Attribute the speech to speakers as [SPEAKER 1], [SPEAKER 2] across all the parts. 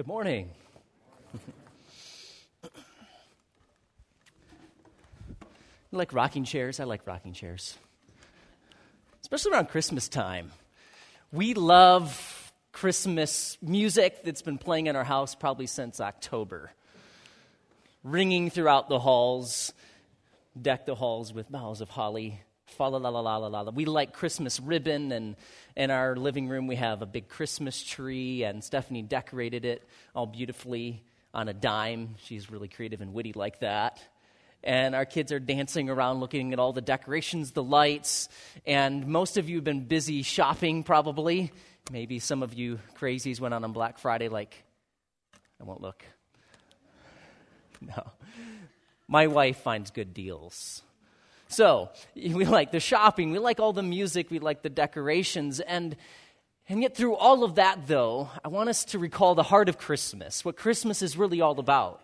[SPEAKER 1] Good morning. like rocking chairs? I like rocking chairs. Especially around Christmas time. We love Christmas music that's been playing in our house probably since October. Ringing throughout the halls, deck the halls with boughs of holly. Fa la la la la la la. We like Christmas ribbon, and in our living room we have a big Christmas tree, and Stephanie decorated it all beautifully on a dime. She's really creative and witty like that. And our kids are dancing around looking at all the decorations, the lights, and most of you have been busy shopping probably. Maybe some of you crazies went on on Black Friday, like, I won't look. No. My wife finds good deals. So, we like the shopping, we like all the music, we like the decorations, and and yet through all of that though, I want us to recall the heart of Christmas, what Christmas is really all about.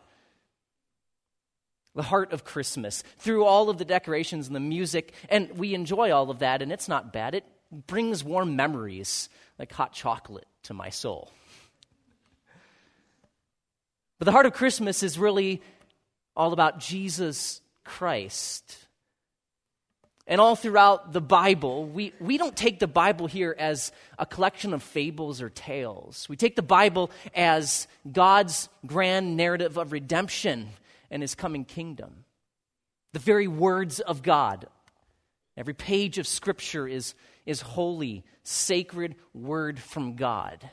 [SPEAKER 1] The heart of Christmas. Through all of the decorations and the music, and we enjoy all of that, and it's not bad. It brings warm memories like hot chocolate to my soul. But the heart of Christmas is really all about Jesus Christ. And all throughout the Bible, we, we don't take the Bible here as a collection of fables or tales. We take the Bible as God's grand narrative of redemption and his coming kingdom. The very words of God. Every page of Scripture is, is holy, sacred word from God.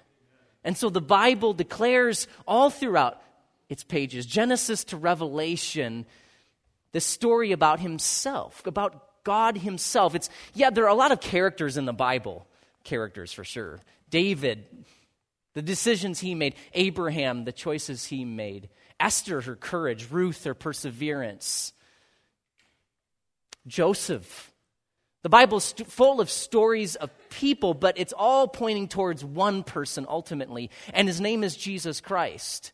[SPEAKER 1] And so the Bible declares all throughout its pages, Genesis to Revelation, the story about himself, about God Himself. It's, yeah, there are a lot of characters in the Bible, characters for sure. David, the decisions he made, Abraham, the choices he made, Esther, her courage, Ruth, her perseverance, Joseph. The Bible is st- full of stories of people, but it's all pointing towards one person ultimately, and his name is Jesus Christ.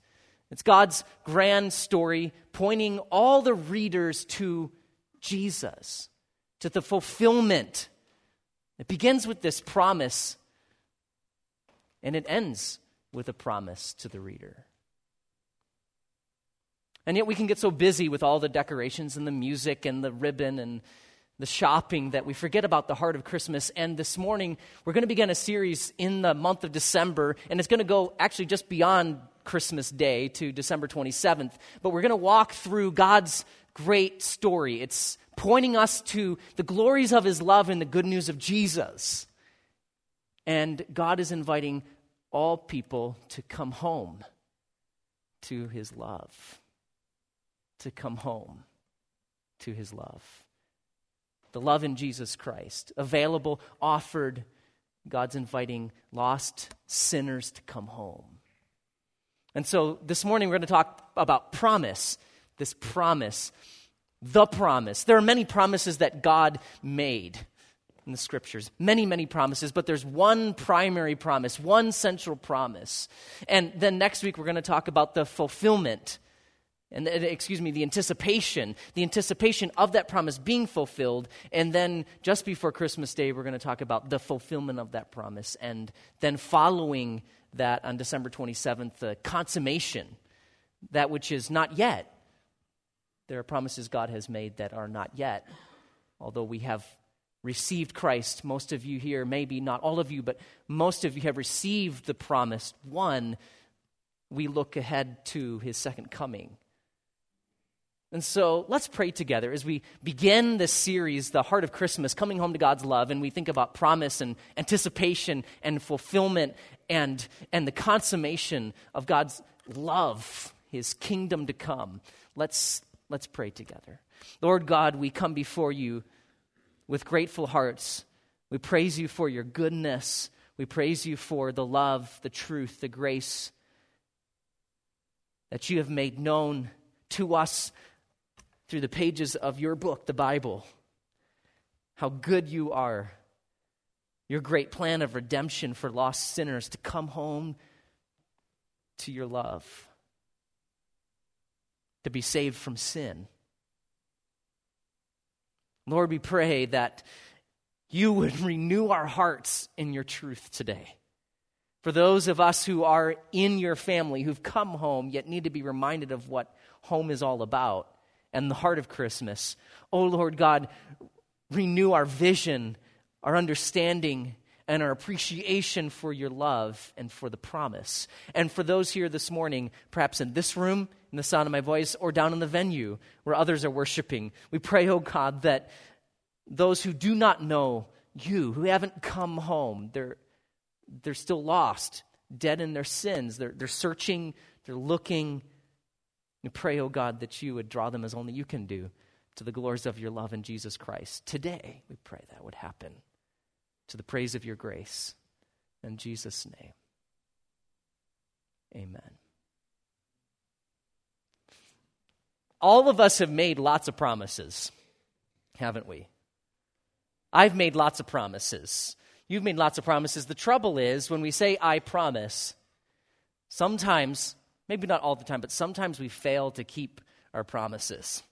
[SPEAKER 1] It's God's grand story pointing all the readers to Jesus to the fulfillment. It begins with this promise, and it ends with a promise to the reader. And yet we can get so busy with all the decorations and the music and the ribbon and the shopping that we forget about the heart of Christmas. And this morning, we're going to begin a series in the month of December, and it's going to go actually just beyond Christmas Day to December 27th. But we're going to walk through God's great story. It's pointing us to the glories of his love and the good news of Jesus. And God is inviting all people to come home to his love. To come home to his love. The love in Jesus Christ, available, offered. God's inviting lost sinners to come home. And so this morning we're going to talk about promise, this promise the promise. There are many promises that God made in the scriptures. Many, many promises, but there's one primary promise, one central promise. And then next week we're going to talk about the fulfillment. And uh, excuse me, the anticipation, the anticipation of that promise being fulfilled. And then just before Christmas Day, we're going to talk about the fulfillment of that promise. And then following that on December 27th, the consummation, that which is not yet there are promises God has made that are not yet. Although we have received Christ, most of you here, maybe not all of you, but most of you have received the promised one. We look ahead to his second coming. And so let's pray together as we begin this series, The Heart of Christmas, coming home to God's love, and we think about promise and anticipation and fulfillment and, and the consummation of God's love, his kingdom to come. Let's Let's pray together. Lord God, we come before you with grateful hearts. We praise you for your goodness. We praise you for the love, the truth, the grace that you have made known to us through the pages of your book, the Bible. How good you are. Your great plan of redemption for lost sinners to come home to your love to be saved from sin. Lord, we pray that you would renew our hearts in your truth today. For those of us who are in your family, who've come home, yet need to be reminded of what home is all about and the heart of Christmas. Oh, Lord God, renew our vision, our understanding, and our appreciation for your love and for the promise. And for those here this morning, perhaps in this room, in the sound of my voice, or down in the venue where others are worshiping, we pray, oh God, that those who do not know you, who haven't come home, they're, they're still lost, dead in their sins. They're, they're searching, they're looking. We pray, oh God, that you would draw them as only you can do to the glories of your love in Jesus Christ. Today, we pray that would happen to the praise of your grace. In Jesus' name, amen. All of us have made lots of promises, haven't we? I've made lots of promises. You've made lots of promises. The trouble is, when we say, I promise, sometimes, maybe not all the time, but sometimes we fail to keep our promises.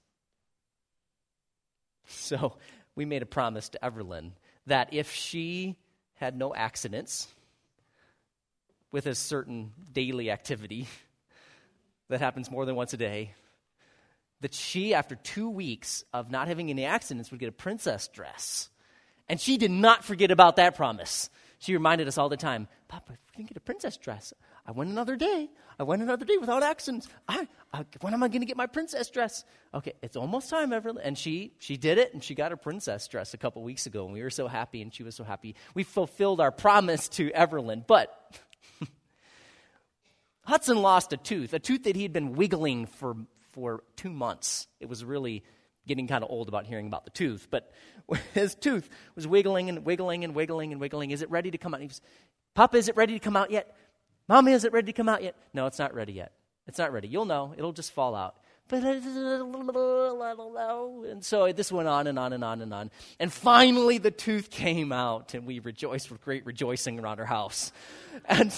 [SPEAKER 1] So we made a promise to Everlyn that if she had no accidents with a certain daily activity that happens more than once a day, that she, after two weeks of not having any accidents, would get a princess dress. And she did not forget about that promise. She reminded us all the time, Papa, if we can get a princess dress, I went another day. I went another day without accidents. I, I when am I going to get my princess dress? Okay, it's almost time, Everly. And she, she did it, and she got her princess dress a couple weeks ago, and we were so happy, and she was so happy. We fulfilled our promise to Everlyn. But Hudson lost a tooth, a tooth that he had been wiggling for, for two months. It was really getting kind of old about hearing about the tooth, but his tooth was wiggling and wiggling and wiggling and wiggling. Is it ready to come out? He was, Papa, is it ready to come out yet? Mommy, is it ready to come out yet? No, it's not ready yet. It's not ready. You'll know. It'll just fall out. And so this went on and on and on and on. And finally, the tooth came out, and we rejoiced with great rejoicing around our house. And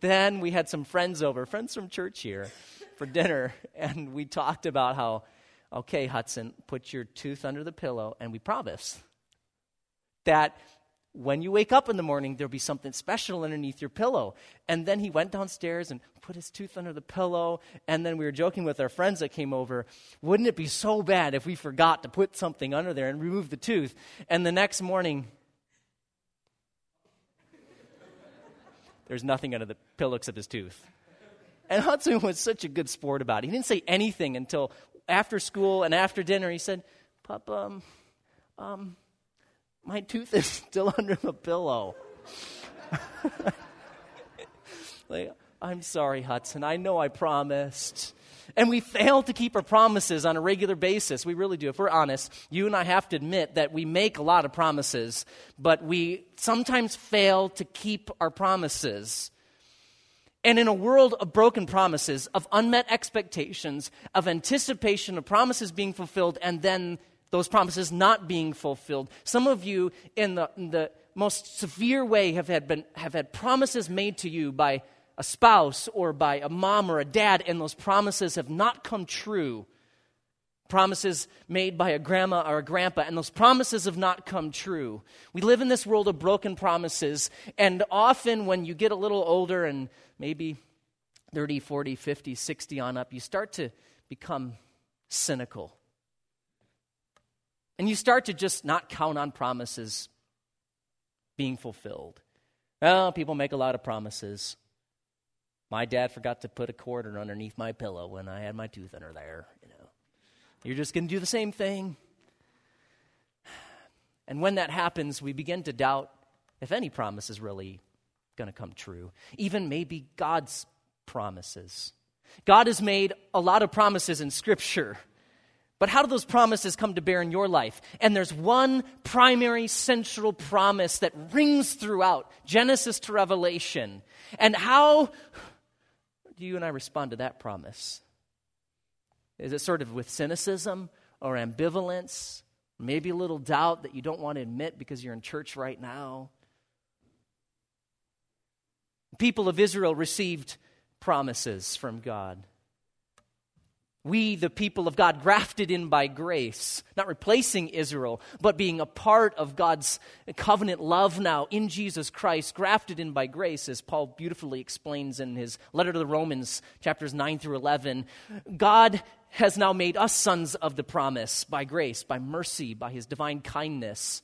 [SPEAKER 1] then we had some friends over, friends from church here, for dinner, and we talked about how okay, Hudson, put your tooth under the pillow, and we promise that when you wake up in the morning, there'll be something special underneath your pillow. And then he went downstairs and put his tooth under the pillow. And then we were joking with our friends that came over wouldn't it be so bad if we forgot to put something under there and remove the tooth? And the next morning, there's nothing under the pillow except his tooth. And Hudson was such a good sport about it. He didn't say anything until after school and after dinner, he said, Papa, um, um, my tooth is still under the pillow. like, I'm sorry, Hudson. I know I promised. And we fail to keep our promises on a regular basis. We really do. If we're honest, you and I have to admit that we make a lot of promises, but we sometimes fail to keep our promises. And in a world of broken promises, of unmet expectations, of anticipation of promises being fulfilled, and then those promises not being fulfilled, some of you, in the, in the most severe way, have had, been, have had promises made to you by a spouse or by a mom or a dad, and those promises have not come true. Promises made by a grandma or a grandpa, and those promises have not come true. We live in this world of broken promises, and often when you get a little older and maybe 30, 40, 50, 60 on up, you start to become cynical. And you start to just not count on promises being fulfilled. Well, people make a lot of promises. My dad forgot to put a quarter underneath my pillow when I had my tooth under there, you know. You're just going to do the same thing. And when that happens, we begin to doubt if any promise is really going to come true, even maybe God's promises. God has made a lot of promises in Scripture. But how do those promises come to bear in your life? And there's one primary central promise that rings throughout Genesis to Revelation. And how do you and I respond to that promise? Is it sort of with cynicism or ambivalence? Maybe a little doubt that you don't want to admit because you're in church right now? people of Israel received promises from God. We, the people of God, grafted in by grace, not replacing Israel, but being a part of God's covenant love now in Jesus Christ, grafted in by grace, as Paul beautifully explains in his letter to the Romans, chapters 9 through 11. God has now made us sons of the promise by grace, by mercy, by his divine kindness.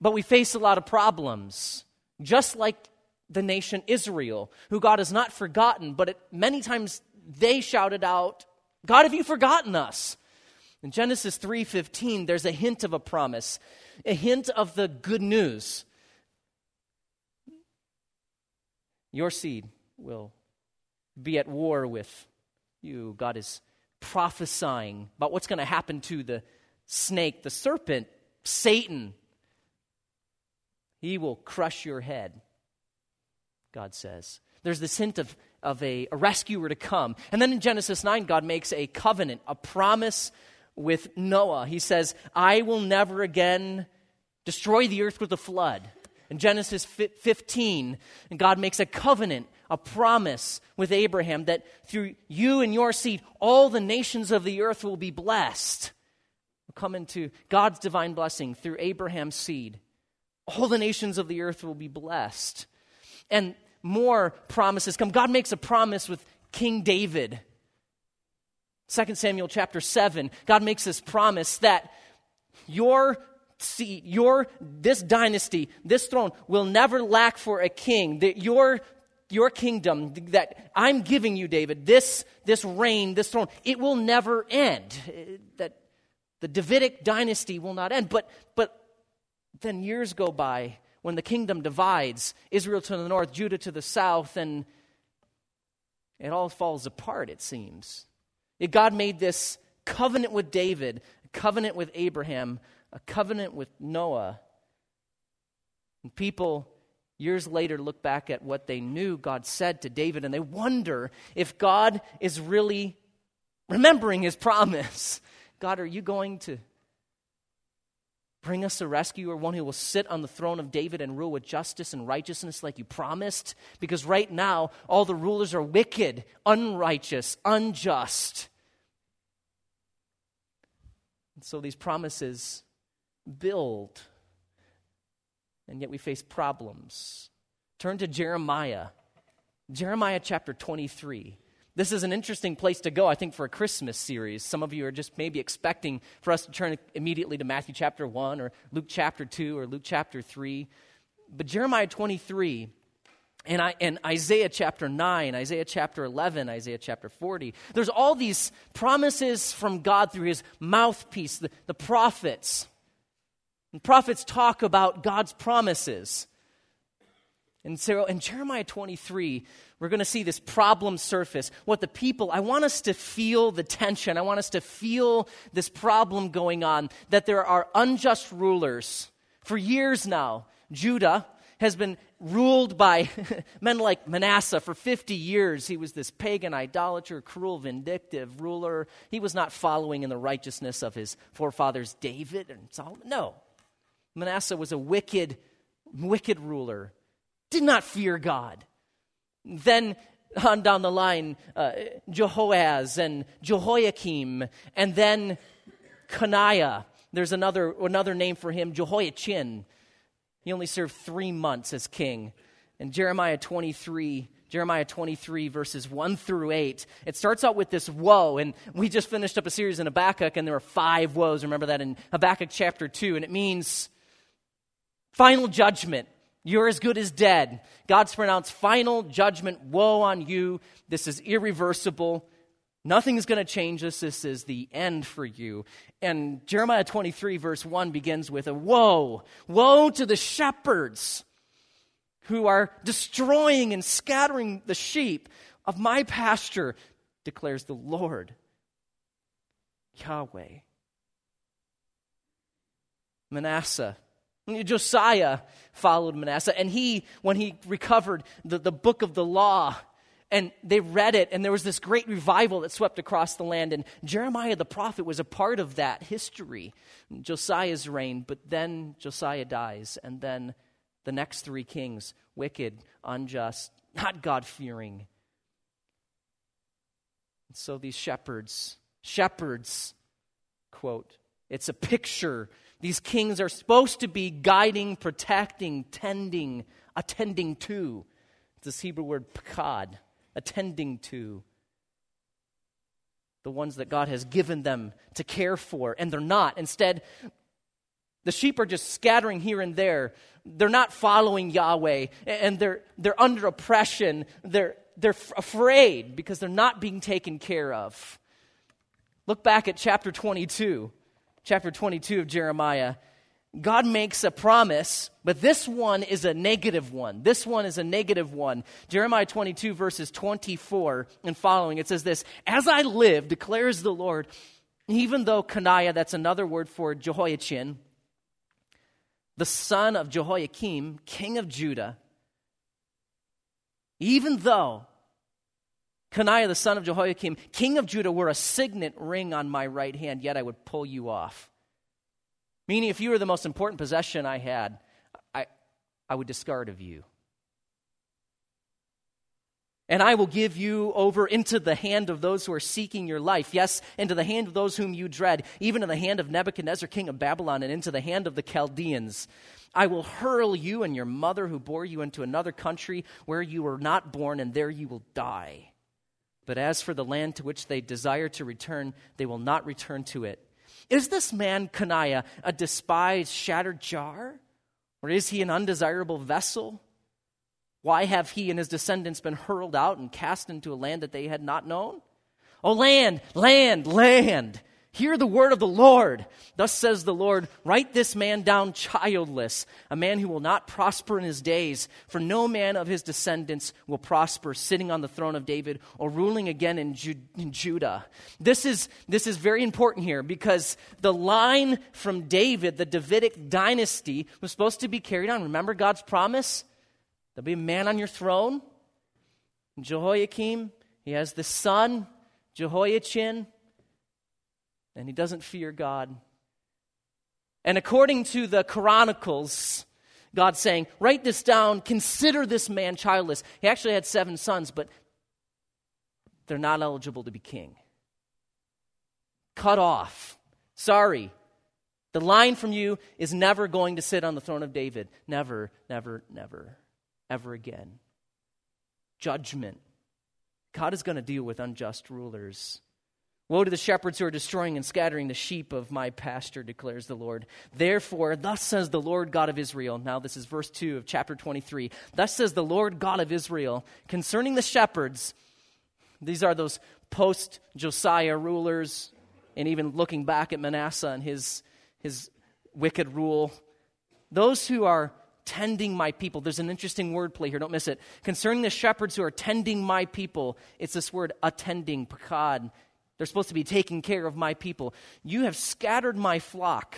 [SPEAKER 1] But we face a lot of problems, just like the nation Israel, who God has not forgotten, but it, many times they shouted out, God, have you forgotten us? In Genesis 3:15, there's a hint of a promise, a hint of the good news. Your seed will be at war with you. God is prophesying about what's going to happen to the snake, the serpent, Satan. He will crush your head, God says. There's this hint of of a, a rescuer to come. And then in Genesis 9, God makes a covenant, a promise with Noah. He says, I will never again destroy the earth with a flood. In Genesis 15, God makes a covenant, a promise with Abraham that through you and your seed, all the nations of the earth will be blessed. We'll come into God's divine blessing through Abraham's seed. All the nations of the earth will be blessed. And more promises come. God makes a promise with King David. 2 Samuel chapter 7, God makes this promise that your seat, your this dynasty, this throne will never lack for a king. That your your kingdom that I'm giving you, David, this this reign, this throne, it will never end. That the Davidic dynasty will not end. But but then years go by when the kingdom divides Israel to the north, Judah to the south, and it all falls apart, it seems. God made this covenant with David, a covenant with Abraham, a covenant with Noah. And people years later look back at what they knew God said to David and they wonder if God is really remembering his promise. God, are you going to Bring us a rescuer, one who will sit on the throne of David and rule with justice and righteousness like you promised. Because right now, all the rulers are wicked, unrighteous, unjust. And so these promises build, and yet we face problems. Turn to Jeremiah, Jeremiah chapter 23. This is an interesting place to go, I think, for a Christmas series. Some of you are just maybe expecting for us to turn immediately to Matthew chapter 1 or Luke chapter 2 or Luke chapter 3. But Jeremiah 23 and, I, and Isaiah chapter 9, Isaiah chapter 11, Isaiah chapter 40, there's all these promises from God through his mouthpiece, the, the prophets. And prophets talk about God's promises. And so in Jeremiah 23, we're going to see this problem surface. What the people, I want us to feel the tension. I want us to feel this problem going on that there are unjust rulers. For years now, Judah has been ruled by men like Manasseh for 50 years. He was this pagan idolater, cruel, vindictive ruler. He was not following in the righteousness of his forefathers David and Solomon. No. Manasseh was a wicked, wicked ruler did not fear God. Then on down the line, uh, Jehoahaz and Jehoiakim, and then Coniah. There's another, another name for him, Jehoiachin. He only served three months as king. And Jeremiah 23, Jeremiah 23, verses 1 through 8, it starts out with this woe. And we just finished up a series in Habakkuk, and there were five woes. Remember that in Habakkuk chapter 2. And it means final judgment. You're as good as dead. God's pronounced final judgment. Woe on you. This is irreversible. Nothing's going to change this. This is the end for you. And Jeremiah 23, verse 1 begins with a woe. Woe to the shepherds who are destroying and scattering the sheep of my pasture, declares the Lord Yahweh. Manasseh Josiah followed Manasseh, and he, when he recovered the, the book of the law, and they read it, and there was this great revival that swept across the land. And Jeremiah the prophet was a part of that history, Josiah's reign. But then Josiah dies, and then the next three kings wicked, unjust, not God fearing. And So these shepherds shepherds. Quote. It's a picture. These kings are supposed to be guiding, protecting, tending, attending to. It's this Hebrew word pakad, attending to. The ones that God has given them to care for, and they're not. Instead, the sheep are just scattering here and there. They're not following Yahweh, and they're, they're under oppression. They're, they're afraid because they're not being taken care of. Look back at chapter 22, chapter 22 of Jeremiah. God makes a promise, but this one is a negative one. This one is a negative one. Jeremiah 22, verses 24 and following, it says this As I live, declares the Lord, even though Coniah, that's another word for Jehoiachin, the son of Jehoiakim, king of Judah, even though Coniah, the son of Jehoiakim, king of Judah, were a signet ring on my right hand, yet I would pull you off. Meaning, if you were the most important possession I had, I, I would discard of you. And I will give you over into the hand of those who are seeking your life. Yes, into the hand of those whom you dread, even in the hand of Nebuchadnezzar, king of Babylon, and into the hand of the Chaldeans. I will hurl you and your mother who bore you into another country where you were not born, and there you will die. But as for the land to which they desire to return, they will not return to it. Is this man, Coniah, a despised, shattered jar? Or is he an undesirable vessel? Why have he and his descendants been hurled out and cast into a land that they had not known? Oh, land, land, land. Hear the word of the Lord. Thus says the Lord Write this man down childless, a man who will not prosper in his days, for no man of his descendants will prosper, sitting on the throne of David or ruling again in, Ju- in Judah. This is, this is very important here because the line from David, the Davidic dynasty, was supposed to be carried on. Remember God's promise? There'll be a man on your throne. Jehoiakim, he has the son, Jehoiachin, and he doesn't fear God. And according to the Chronicles, God's saying, write this down, consider this man childless. He actually had seven sons, but they're not eligible to be king. Cut off. Sorry. The line from you is never going to sit on the throne of David. Never, never, never ever again. Judgment. God is going to deal with unjust rulers. Woe to the shepherds who are destroying and scattering the sheep of my pasture, declares the Lord. Therefore, thus says the Lord God of Israel. Now, this is verse 2 of chapter 23. Thus says the Lord God of Israel concerning the shepherds. These are those post Josiah rulers, and even looking back at Manasseh and his, his wicked rule. Those who are tending my people. There's an interesting word play here, don't miss it. Concerning the shepherds who are tending my people, it's this word attending, pakad. They're supposed to be taking care of my people. You have scattered my flock.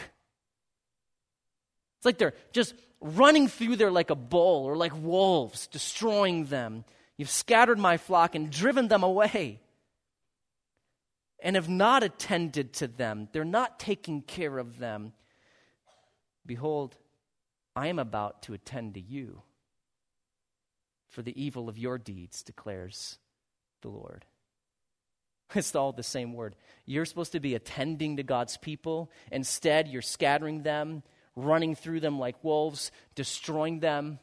[SPEAKER 1] It's like they're just running through there like a bull or like wolves, destroying them. You've scattered my flock and driven them away and have not attended to them. They're not taking care of them. Behold, I am about to attend to you for the evil of your deeds, declares the Lord. It's all the same word. You're supposed to be attending to God's people. Instead, you're scattering them, running through them like wolves, destroying them,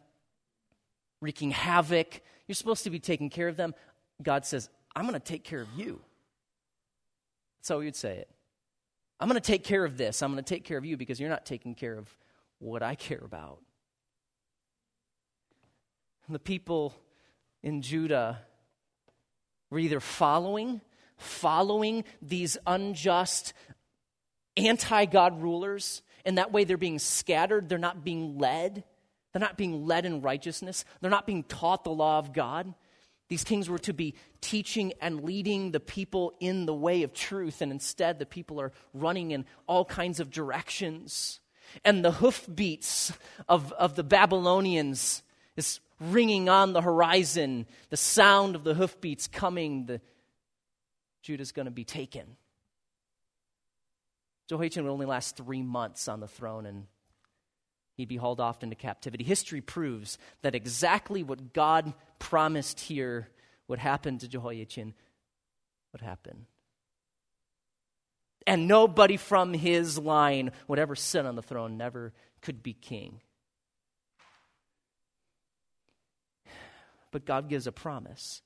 [SPEAKER 1] wreaking havoc. You're supposed to be taking care of them. God says, I'm going to take care of you. That's how you'd say it. I'm going to take care of this. I'm going to take care of you because you're not taking care of what I care about. And the people in Judah were either following, following these unjust, anti God rulers, and that way they're being scattered, they're not being led. They're not being led in righteousness. They're not being taught the law of God. These kings were to be teaching and leading the people in the way of truth, and instead the people are running in all kinds of directions and the hoofbeats of, of the Babylonians is ringing on the horizon. The sound of the hoofbeats coming, the Judah's going to be taken. Jehoiachin would only last three months on the throne and he'd be hauled off into captivity. History proves that exactly what God promised here would happen to Jehoiachin would happen. And nobody from his line would ever sit on the throne, never could be king. But God gives a promise.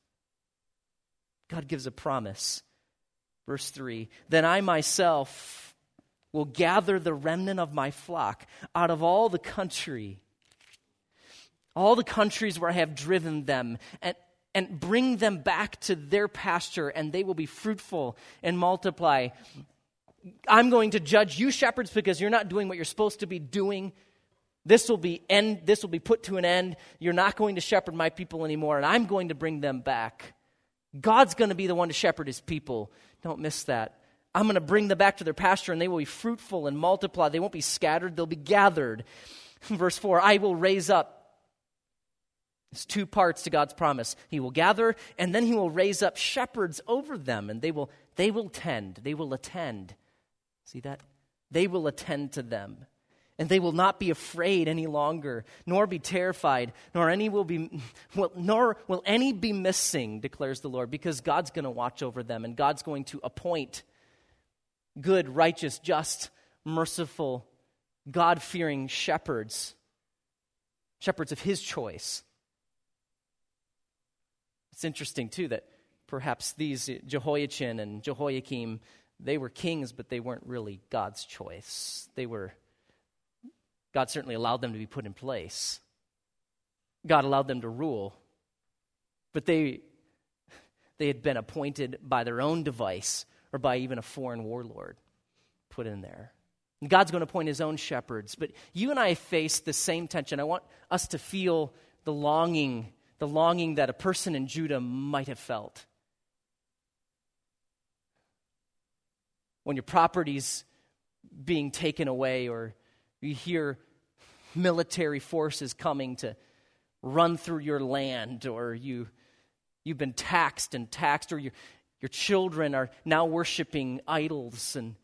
[SPEAKER 1] God gives a promise. Verse 3 Then I myself will gather the remnant of my flock out of all the country, all the countries where I have driven them, and, and bring them back to their pasture, and they will be fruitful and multiply. I'm going to judge you, shepherds, because you're not doing what you're supposed to be doing. This will be end, this will be put to an end. You're not going to shepherd my people anymore, and I'm going to bring them back. God's going to be the one to shepherd his people. Don't miss that. I'm going to bring them back to their pasture, and they will be fruitful and multiply. They won't be scattered, they'll be gathered. Verse 4 I will raise up. There's two parts to God's promise. He will gather, and then he will raise up shepherds over them, and they will, they will tend, they will attend. See that? They will attend to them and they will not be afraid any longer, nor be terrified, nor any will be, well, nor will any be missing, declares the Lord, because God's going to watch over them, and God's going to appoint good, righteous, just, merciful, God fearing shepherds, shepherds of His choice. It's interesting, too, that perhaps these Jehoiachin and Jehoiakim, they were kings, but they weren't really God's choice. They were God certainly allowed them to be put in place. God allowed them to rule. But they, they had been appointed by their own device or by even a foreign warlord put in there. And God's going to appoint his own shepherds. But you and I face the same tension. I want us to feel the longing, the longing that a person in Judah might have felt. When your property's being taken away or you hear military forces coming to run through your land, or you, you've been taxed and taxed, or you, your children are now worshiping idols, and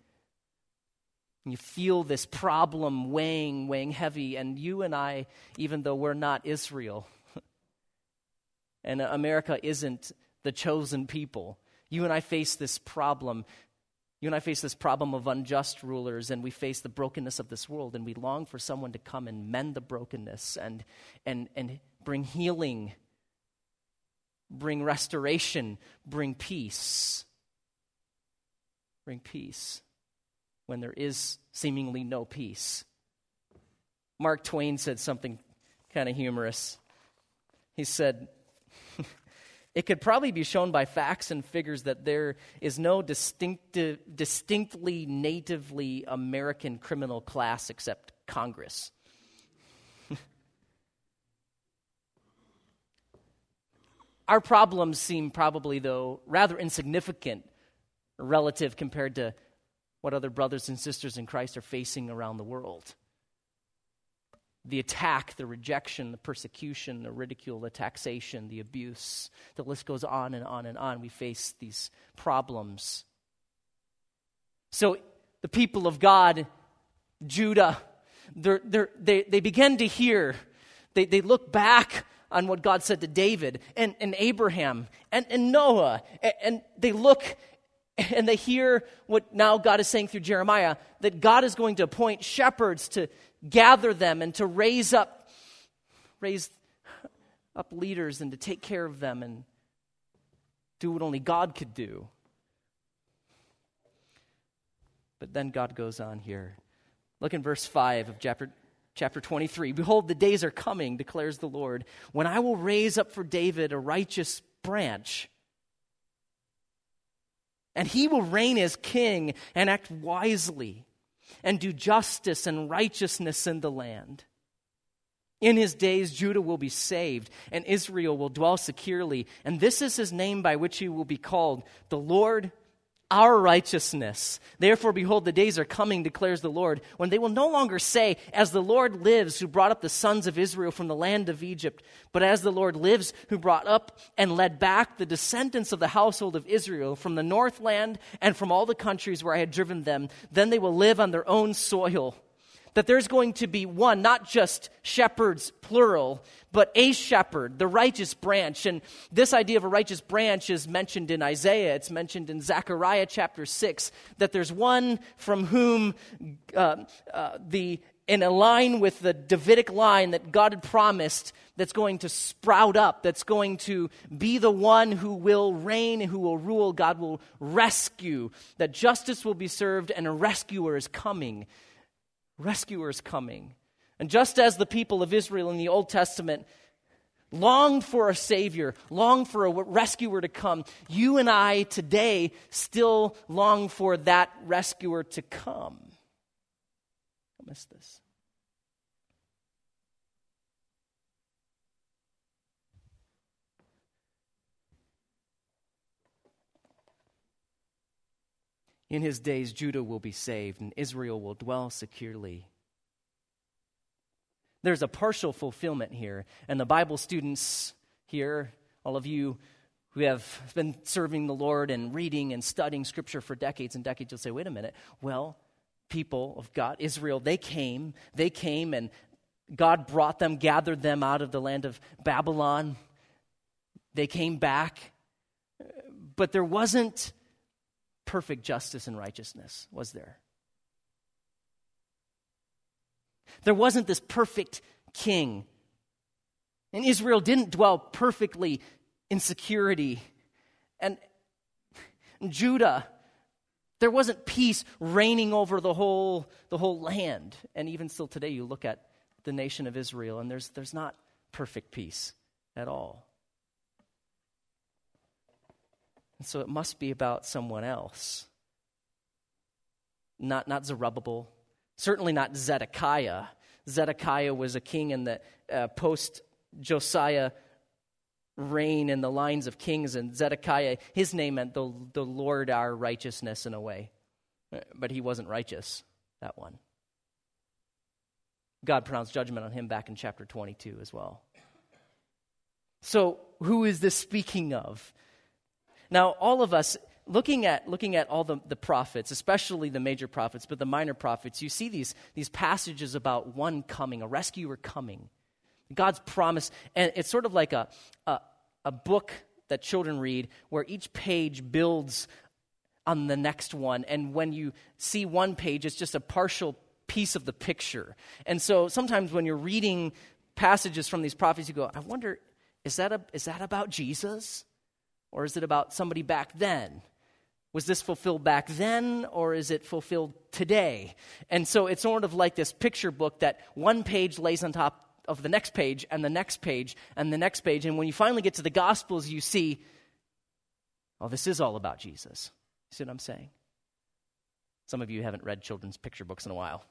[SPEAKER 1] you feel this problem weighing, weighing heavy. And you and I, even though we're not Israel, and America isn't the chosen people, you and I face this problem. You and I face this problem of unjust rulers, and we face the brokenness of this world, and we long for someone to come and mend the brokenness and, and, and bring healing, bring restoration, bring peace. Bring peace when there is seemingly no peace. Mark Twain said something kind of humorous. He said, it could probably be shown by facts and figures that there is no distinctive, distinctly natively American criminal class except Congress. Our problems seem probably, though, rather insignificant relative compared to what other brothers and sisters in Christ are facing around the world the attack, the rejection, the persecution, the ridicule, the taxation, the abuse. The list goes on and on and on. We face these problems. So the people of God, Judah, they're, they're, they, they begin to hear, they, they look back on what God said to David and, and Abraham and, and Noah, and, and they look and they hear what now God is saying through Jeremiah that God is going to appoint shepherds to gather them and to raise up raise up leaders and to take care of them and do what only God could do. But then God goes on here. Look in verse 5 of chapter, chapter 23. Behold, the days are coming, declares the Lord, when I will raise up for David a righteous branch and he will reign as king and act wisely and do justice and righteousness in the land. In his days, Judah will be saved, and Israel will dwell securely. And this is his name by which he will be called the Lord our righteousness. Therefore, behold, the days are coming, declares the Lord, when they will no longer say, As the Lord lives, who brought up the sons of Israel from the land of Egypt, but as the Lord lives, who brought up and led back the descendants of the household of Israel from the northland and from all the countries where I had driven them. Then they will live on their own soil that there's going to be one, not just shepherds, plural, but a shepherd, the righteous branch. And this idea of a righteous branch is mentioned in Isaiah, it's mentioned in Zechariah chapter 6, that there's one from whom uh, uh, the in a line with the Davidic line that God had promised that's going to sprout up, that's going to be the one who will reign and who will rule. God will rescue, that justice will be served, and a rescuer is coming. Rescuer is coming. And just as the people of Israel in the Old Testament longed for a Savior, longed for a rescuer to come, you and I today still long for that rescuer to come. Don't miss this. In his days, Judah will be saved and Israel will dwell securely. There's a partial fulfillment here, and the Bible students here, all of you who have been serving the Lord and reading and studying Scripture for decades and decades, you'll say, wait a minute, well, people of God, Israel, they came, they came, and God brought them, gathered them out of the land of Babylon. They came back, but there wasn't perfect justice and righteousness, was there? There wasn't this perfect king. And Israel didn't dwell perfectly in security. And Judah, there wasn't peace reigning over the whole, the whole land. And even still today, you look at the nation of Israel, and there's, there's not perfect peace at all. And so it must be about someone else. Not, not Zerubbabel, certainly not Zedekiah. Zedekiah was a king in the uh, post Josiah reign in the lines of kings, and Zedekiah, his name meant the, the Lord our righteousness in a way. But he wasn't righteous, that one. God pronounced judgment on him back in chapter 22 as well. So, who is this speaking of? Now, all of us, looking at, looking at all the, the prophets, especially the major prophets, but the minor prophets, you see these, these passages about one coming, a rescuer coming. God's promise. And it's sort of like a, a, a book that children read where each page builds on the next one. And when you see one page, it's just a partial piece of the picture. And so sometimes when you're reading passages from these prophets, you go, I wonder, is that, a, is that about Jesus? Or is it about somebody back then? Was this fulfilled back then, or is it fulfilled today? And so it's sort of like this picture book that one page lays on top of the next page, and the next page, and the next page. And when you finally get to the Gospels, you see, oh, this is all about Jesus. You see what I'm saying? Some of you haven't read children's picture books in a while.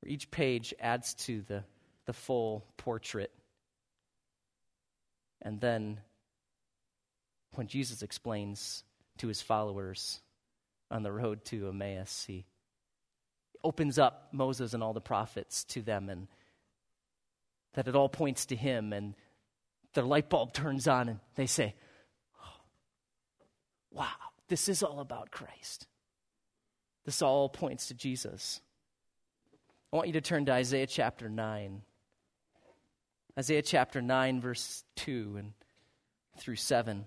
[SPEAKER 1] Where each page adds to the, the full portrait. And then when Jesus explains to his followers on the road to Emmaus, he opens up Moses and all the prophets to them, and that it all points to him, and their light bulb turns on, and they say, oh, Wow, this is all about Christ. This all points to Jesus. I want you to turn to Isaiah chapter 9. Isaiah chapter 9, verse 2 and through 7.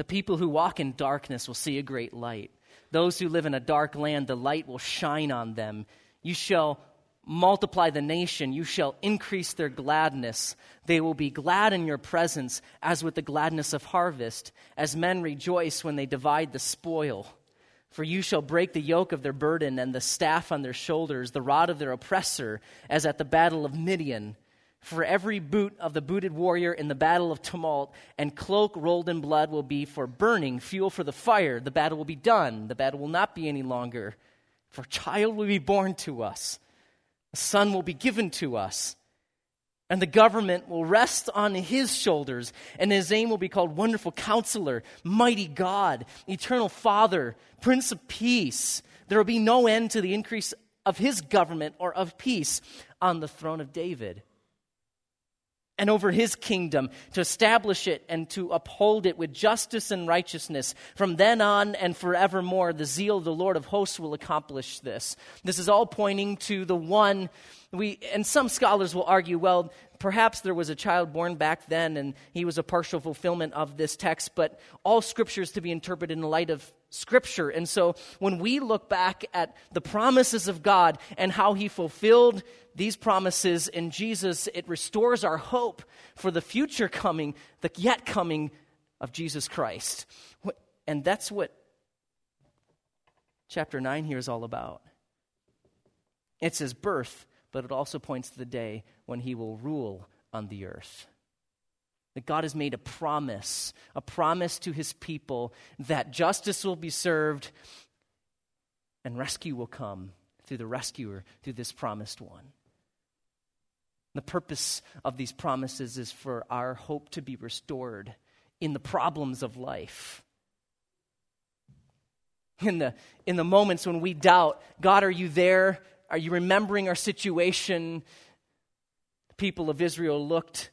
[SPEAKER 1] The people who walk in darkness will see a great light. Those who live in a dark land, the light will shine on them. You shall multiply the nation, you shall increase their gladness. They will be glad in your presence, as with the gladness of harvest, as men rejoice when they divide the spoil. For you shall break the yoke of their burden and the staff on their shoulders, the rod of their oppressor, as at the battle of Midian for every boot of the booted warrior in the battle of tumult, and cloak rolled in blood will be for burning, fuel for the fire. The battle will be done. The battle will not be any longer. For a child will be born to us, a son will be given to us, and the government will rest on his shoulders, and his name will be called Wonderful Counselor, Mighty God, Eternal Father, Prince of Peace. There will be no end to the increase of his government or of peace on the throne of David and over his kingdom, to establish it and to uphold it with justice and righteousness. From then on and forevermore, the zeal of the Lord of hosts will accomplish this. This is all pointing to the one we, and some scholars will argue, well, perhaps there was a child born back then and he was a partial fulfillment of this text, but all scripture is to be interpreted in the light of scripture. And so when we look back at the promises of God and how he fulfilled these promises in Jesus, it restores our hope for the future coming, the yet coming of Jesus Christ. And that's what chapter 9 here is all about. It's his birth, but it also points to the day when he will rule on the earth. That God has made a promise, a promise to his people that justice will be served and rescue will come through the rescuer, through this promised one. The purpose of these promises is for our hope to be restored in the problems of life. In the, in the moments when we doubt, God, are you there? Are you remembering our situation? The people of Israel looked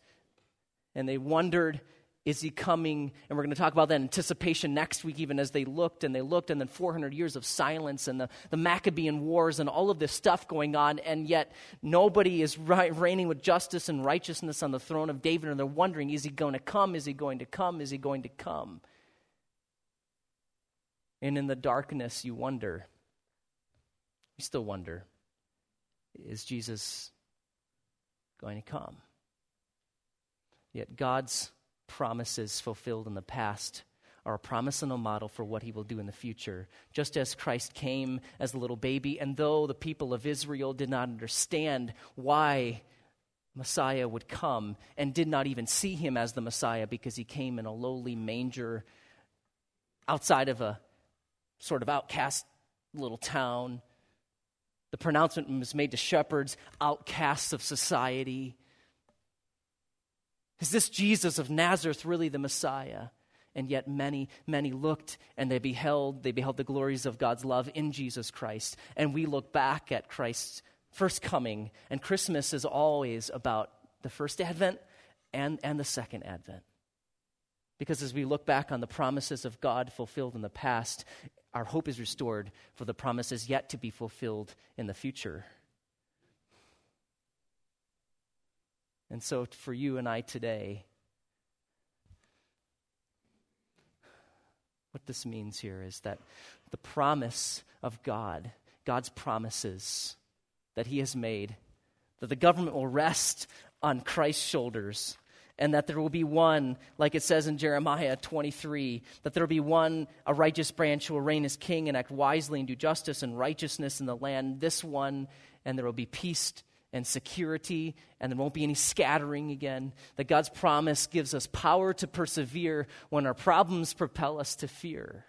[SPEAKER 1] and they wondered is he coming? And we're going to talk about that anticipation next week, even as they looked and they looked, and then 400 years of silence and the, the Maccabean Wars and all of this stuff going on, and yet nobody is reigning with justice and righteousness on the throne of David, and they're wondering, is he going to come? Is he going to come? Is he going to come? And in the darkness, you wonder. You still wonder, is Jesus going to come? Yet God's promises fulfilled in the past are a promise and a model for what he will do in the future. Just as Christ came as a little baby, and though the people of Israel did not understand why Messiah would come and did not even see him as the Messiah because he came in a lowly manger outside of a sort of outcast little town. The pronouncement was made to shepherds, outcasts of society. Is this Jesus of Nazareth really the Messiah? And yet many, many looked and they beheld, they beheld the glories of God's love in Jesus Christ. And we look back at Christ's first coming. And Christmas is always about the first advent and, and the second advent. Because as we look back on the promises of God fulfilled in the past, our hope is restored for the promises yet to be fulfilled in the future. And so, for you and I today, what this means here is that the promise of God, God's promises that He has made, that the government will rest on Christ's shoulders, and that there will be one, like it says in Jeremiah 23, that there will be one, a righteous branch who will reign as king and act wisely and do justice and righteousness in the land. This one, and there will be peace and security, and there won't be any scattering again. That God's promise gives us power to persevere when our problems propel us to fear.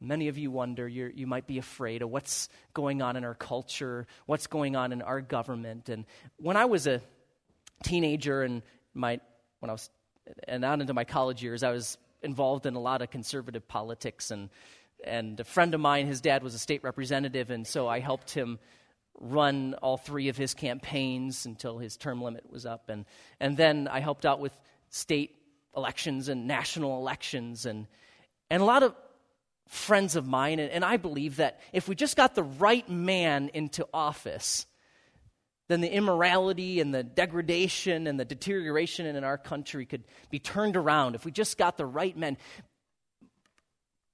[SPEAKER 1] Many of you wonder, you might be afraid of what's going on in our culture, what's going on in our government. And when I was a teenager and my, when I was, and out into my college years, I was involved in a lot of conservative politics and and a friend of mine, his dad was a state representative, and so I helped him run all three of his campaigns until his term limit was up. And, and then I helped out with state elections and national elections. And, and a lot of friends of mine, and, and I believe that if we just got the right man into office, then the immorality and the degradation and the deterioration in our country could be turned around if we just got the right men.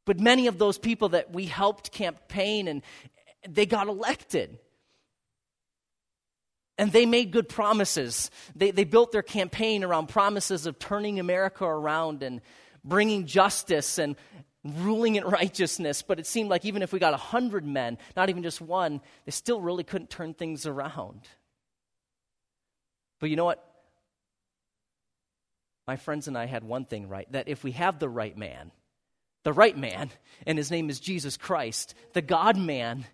[SPEAKER 1] But many of those people that we helped campaign and they got elected. And they made good promises. They, they built their campaign around promises of turning America around and bringing justice and ruling in righteousness. But it seemed like even if we got a hundred men, not even just one, they still really couldn't turn things around. But you know what? My friends and I had one thing right that if we have the right man, the right man, and his name is Jesus Christ, the God man,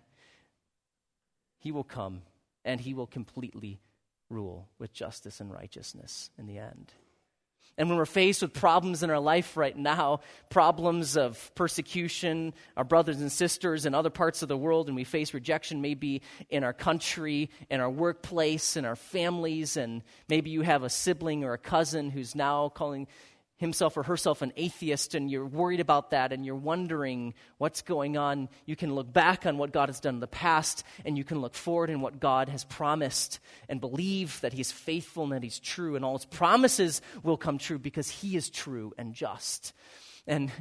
[SPEAKER 1] he will come and he will completely rule with justice and righteousness in the end. And when we're faced with problems in our life right now, problems of persecution, our brothers and sisters in other parts of the world, and we face rejection maybe in our country, in our workplace, in our families, and maybe you have a sibling or a cousin who's now calling himself or herself an atheist and you're worried about that and you're wondering what's going on, you can look back on what God has done in the past and you can look forward in what God has promised and believe that He's faithful and that He's true and all His promises will come true because He is true and just. And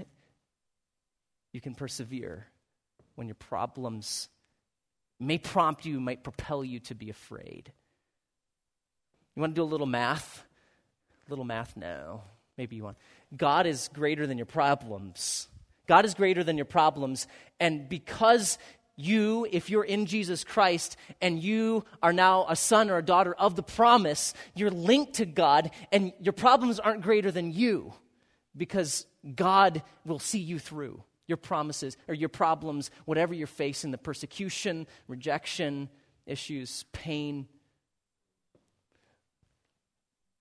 [SPEAKER 1] you can persevere when your problems may prompt you, might propel you to be afraid. You want to do a little math? A little math? No. Maybe you want. God is greater than your problems. God is greater than your problems. And because you, if you're in Jesus Christ and you are now a son or a daughter of the promise, you're linked to God and your problems aren't greater than you because God will see you through your promises or your problems, whatever you're facing the persecution, rejection, issues, pain.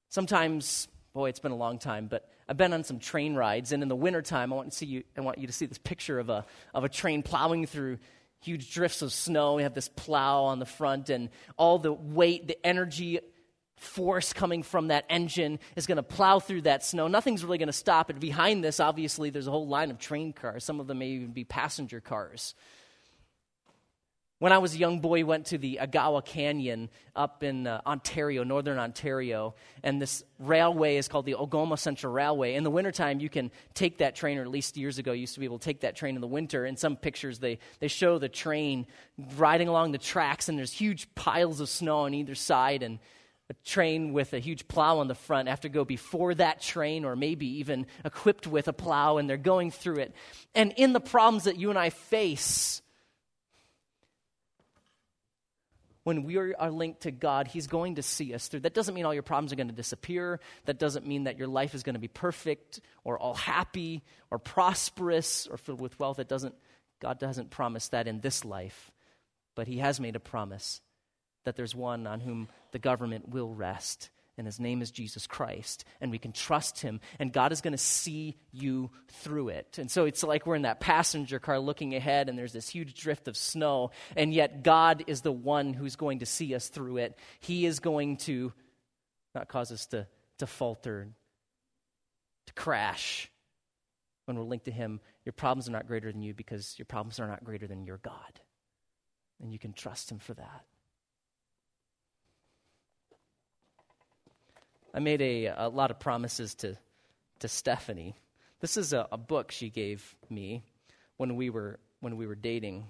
[SPEAKER 1] Sometimes boy, it's been a long time, but I've been on some train rides, and in the wintertime, I want, to see you, I want you to see this picture of a, of a train plowing through huge drifts of snow. We have this plow on the front, and all the weight, the energy, force coming from that engine is going to plow through that snow. Nothing's really going to stop it. Behind this, obviously, there's a whole line of train cars. Some of them may even be passenger cars. When I was a young boy, went to the Agawa Canyon up in uh, Ontario, northern Ontario, and this railway is called the Algoma Central Railway. In the wintertime, you can take that train, or at least years ago, you used to be able to take that train in the winter. In some pictures, they, they show the train riding along the tracks, and there's huge piles of snow on either side, and a train with a huge plow on the front have to go before that train or maybe even equipped with a plow and they're going through it. And in the problems that you and I face, when we are linked to God, He's going to see us through. That doesn't mean all your problems are going to disappear. That doesn't mean that your life is going to be perfect or all happy or prosperous or filled with wealth. It doesn't, God doesn't promise that in this life. But He has made a promise that there's one on whom the government will rest and his name is Jesus Christ, and we can trust him, and God is going to see you through it. And so it's like we're in that passenger car looking ahead, and there's this huge drift of snow, and yet God is the one who's going to see us through it. He is going to not cause us to, to falter, to crash. When we're linked to him, your problems are not greater than you because your problems are not greater than your God. And you can trust him for that. I made a, a lot of promises to, to Stephanie. This is a, a book she gave me when we were, when we were dating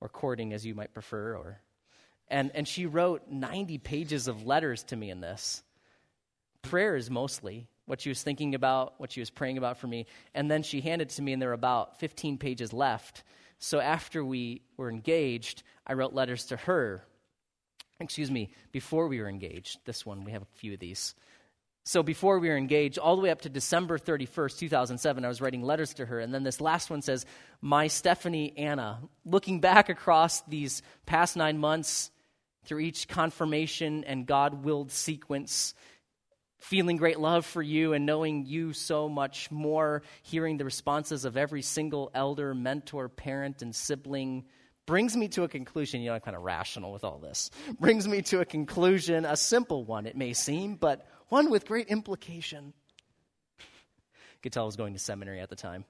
[SPEAKER 1] or courting, as you might prefer. Or, and, and she wrote 90 pages of letters to me in this. Prayers mostly, what she was thinking about, what she was praying about for me. And then she handed to me, and there were about 15 pages left. So after we were engaged, I wrote letters to her excuse me, before we were engaged. This one, we have a few of these. So before we were engaged, all the way up to December 31st, 2007, I was writing letters to her. And then this last one says, My Stephanie Anna. Looking back across these past nine months, through each confirmation and God willed sequence, feeling great love for you and knowing you so much more, hearing the responses of every single elder, mentor, parent, and sibling brings me to a conclusion. You know, I'm kind of rational with all this. Brings me to a conclusion, a simple one, it may seem, but one with great implication. Could tell I was going to seminary at the time.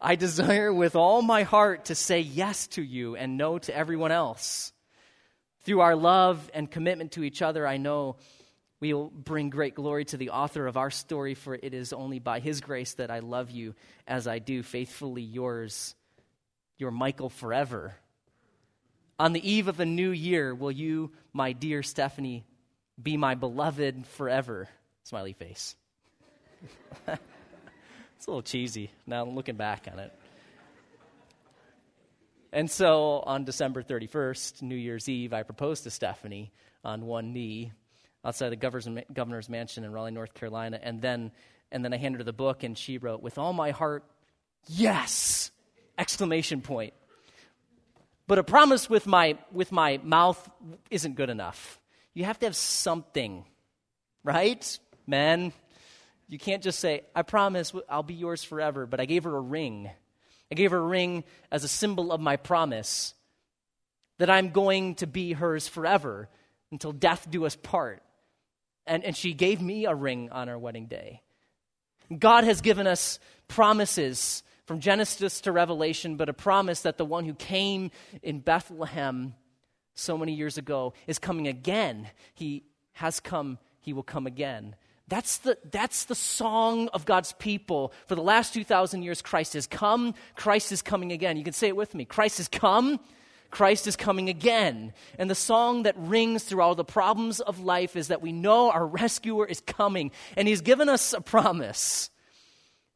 [SPEAKER 1] I desire with all my heart to say yes to you and no to everyone else. Through our love and commitment to each other, I know we will bring great glory to the author of our story, for it is only by his grace that I love you as I do. Faithfully yours, your Michael forever. On the eve of a new year, will you, my dear Stephanie, be my beloved forever? Smiley face. it's a little cheesy now looking back on it. And so on December 31st, New Year's Eve, I proposed to Stephanie on one knee outside the governor's, mansion in Raleigh, North Carolina. And then, and then I handed her the book, and she wrote, With all my heart, yes! Exclamation point. But a promise with my, with my mouth isn't good enough. You have to have something, right? Men, You can't just say, I promise I'll be yours forever, but I gave her a ring. I gave her a ring as a symbol of my promise that I'm going to be hers forever until death do us part. And, and she gave me a ring on our wedding day. God has given us promises from Genesis to Revelation, but a promise that the one who came in Bethlehem so many years ago is coming again. He has come, he will come again. That's the, that's the song of God's people. For the last 2,000 years, Christ has come, Christ is coming again. You can say it with me Christ has come, Christ is coming again. And the song that rings through all the problems of life is that we know our rescuer is coming, and he's given us a promise,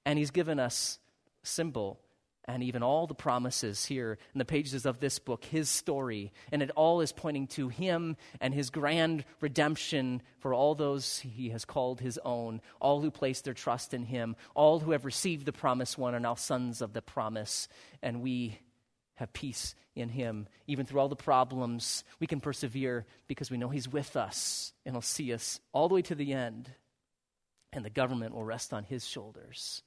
[SPEAKER 1] and he's given us symbol and even all the promises here in the pages of this book, his story. And it all is pointing to him and his grand redemption for all those he has called his own, all who place their trust in him, all who have received the promised one are now sons of the promise. And we have peace in him. Even through all the problems, we can persevere because we know he's with us and he'll see us all the way to the end. And the government will rest on his shoulders.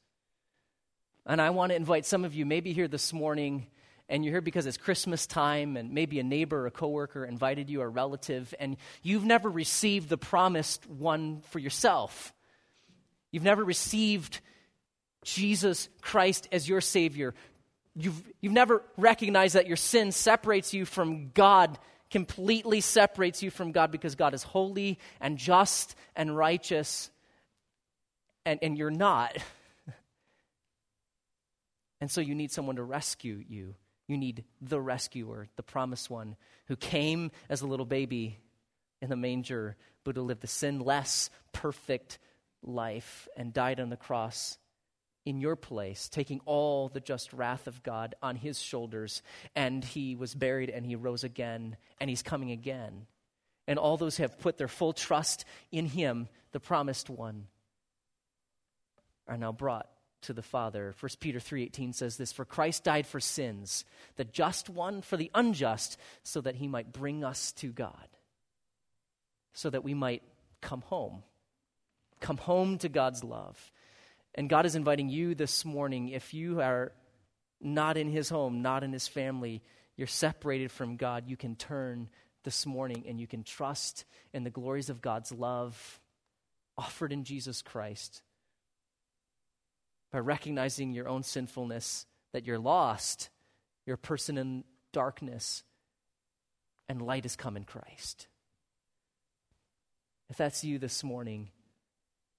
[SPEAKER 1] And I want to invite some of you, maybe here this morning, and you're here because it's Christmas time, and maybe a neighbor or a coworker invited you, or a relative, and you've never received the promised one for yourself. You've never received Jesus Christ as your Savior. You've, you've never recognized that your sin separates you from God, completely separates you from God because God is holy and just and righteous, and, and you're not. And so you need someone to rescue you. You need the rescuer, the promised one, who came as a little baby in the manger, but who lived the sinless, perfect life and died on the cross in your place, taking all the just wrath of God on his shoulders. And he was buried and he rose again, and he's coming again. And all those who have put their full trust in him, the promised one, are now brought to the Father. 1 Peter 3:18 says this, "For Christ died for sins, the just one for the unjust, so that he might bring us to God." So that we might come home. Come home to God's love. And God is inviting you this morning if you are not in his home, not in his family, you're separated from God, you can turn this morning and you can trust in the glories of God's love offered in Jesus Christ by recognizing your own sinfulness, that you're lost, you're a person in darkness, and light has come in Christ. If that's you this morning,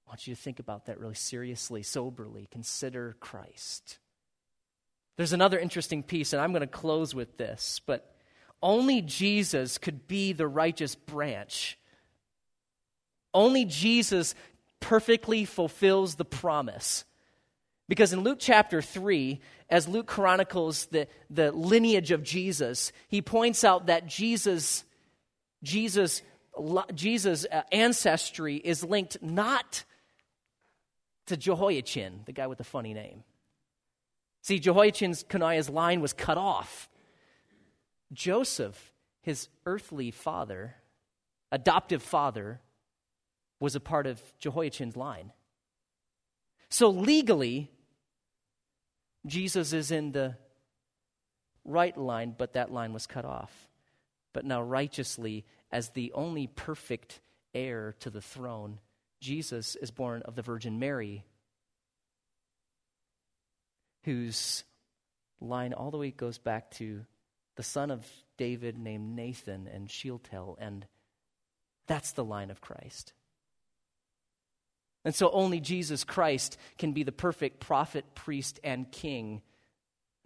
[SPEAKER 1] I want you to think about that really seriously, soberly. Consider Christ. There's another interesting piece, and I'm going to close with this, but only Jesus could be the righteous branch. Only Jesus perfectly fulfills the promise because in Luke chapter 3, as Luke chronicles the, the lineage of Jesus, he points out that Jesus, Jesus, Jesus' uh, ancestry is linked not to Jehoiachin, the guy with the funny name. See, Jehoiachin's Coniah's line was cut off. Joseph, his earthly father, adoptive father, was a part of Jehoiachin's line. So legally, Jesus is in the right line, but that line was cut off. But now, righteously, as the only perfect heir to the throne, Jesus is born of the Virgin Mary, whose line all the way goes back to the son of David named Nathan and Shealtiel, and that's the line of Christ. And so only Jesus Christ can be the perfect prophet, priest, and king.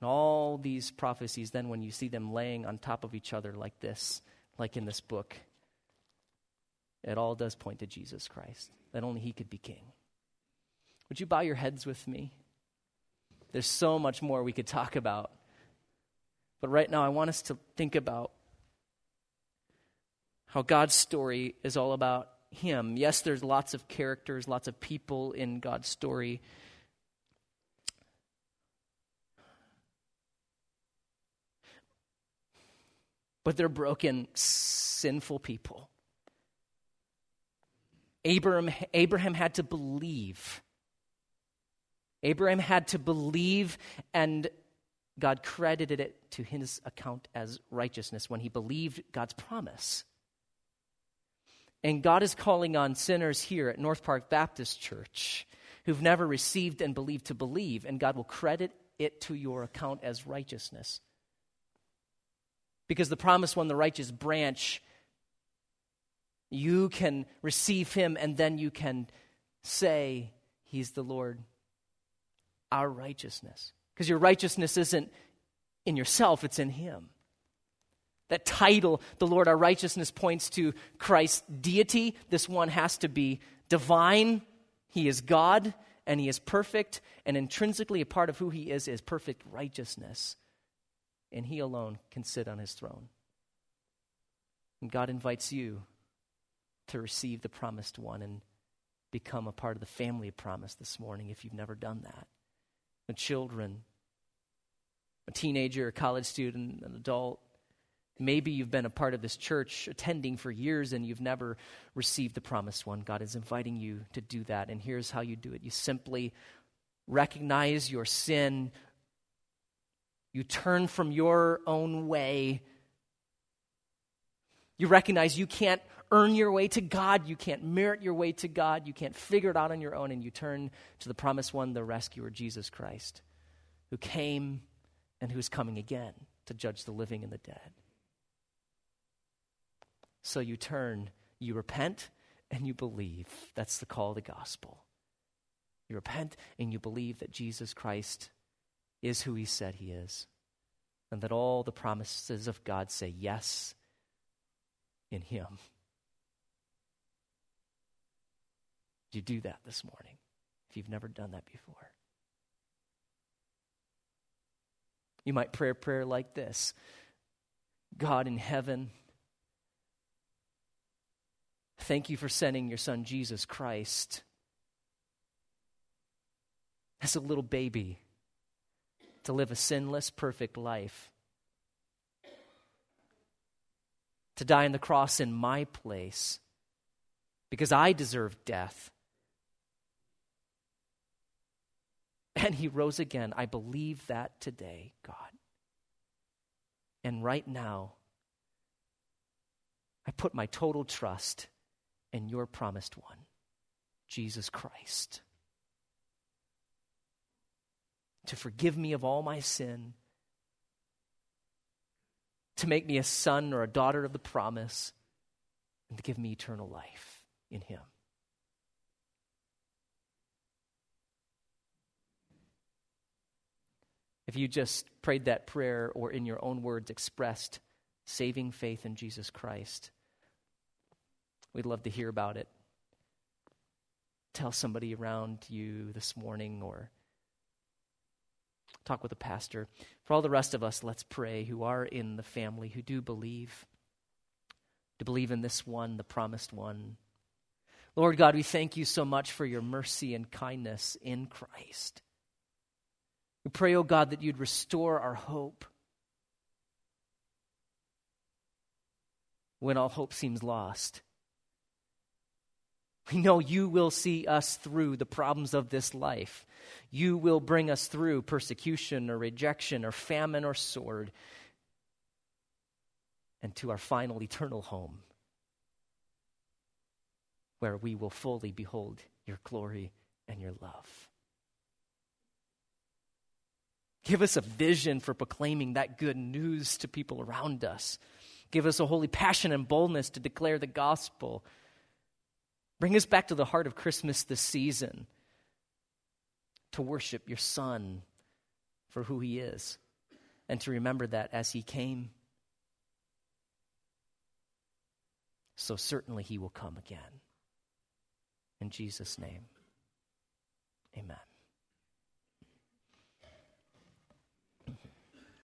[SPEAKER 1] And all these prophecies, then, when you see them laying on top of each other like this, like in this book, it all does point to Jesus Christ, that only He could be king. Would you bow your heads with me? There's so much more we could talk about. But right now, I want us to think about how God's story is all about him. Yes, there's lots of characters, lots of people in God's story. But they're broken, sinful people. Abraham, Abraham had to believe Abraham had to believe, and God credited it to his account as righteousness when he believed God's promise. And God is calling on sinners here at North Park Baptist Church who've never received and believed to believe, and God will credit it to your account as righteousness. Because the promised one, the righteous branch, you can receive him and then you can say, He's the Lord, our righteousness. Because your righteousness isn't in yourself, it's in Him. That title, the Lord our righteousness, points to Christ's deity. This one has to be divine. He is God and He is perfect, and intrinsically a part of who He is is perfect righteousness. And He alone can sit on His throne. And God invites you to receive the promised one and become a part of the family of promise this morning if you've never done that. The children, a teenager, a college student, an adult, maybe you've been a part of this church attending for years and you've never received the promised one. God is inviting you to do that. And here's how you do it you simply recognize your sin, you turn from your own way. You recognize you can't earn your way to God. You can't merit your way to God. You can't figure it out on your own. And you turn to the promised one, the rescuer, Jesus Christ, who came and who's coming again to judge the living and the dead. So you turn, you repent, and you believe. That's the call of the gospel. You repent and you believe that Jesus Christ is who he said he is, and that all the promises of God say yes in him. You do that this morning if you've never done that before? You might pray a prayer like this God in heaven, thank you for sending your son Jesus Christ as a little baby to live a sinless, perfect life, to die on the cross in my place because I deserve death. And he rose again. I believe that today, God. And right now, I put my total trust in your promised one, Jesus Christ, to forgive me of all my sin, to make me a son or a daughter of the promise, and to give me eternal life in him. If you just prayed that prayer or in your own words expressed saving faith in Jesus Christ, we'd love to hear about it. Tell somebody around you this morning or talk with a pastor. For all the rest of us, let's pray who are in the family, who do believe, to believe in this one, the promised one. Lord God, we thank you so much for your mercy and kindness in Christ. We pray, O oh God, that you'd restore our hope when all hope seems lost. We know you will see us through the problems of this life. You will bring us through persecution or rejection or famine or sword and to our final eternal home where we will fully behold your glory and your love. Give us a vision for proclaiming that good news to people around us. Give us a holy passion and boldness to declare the gospel. Bring us back to the heart of Christmas this season to worship your Son for who he is and to remember that as he came, so certainly he will come again. In Jesus' name, amen.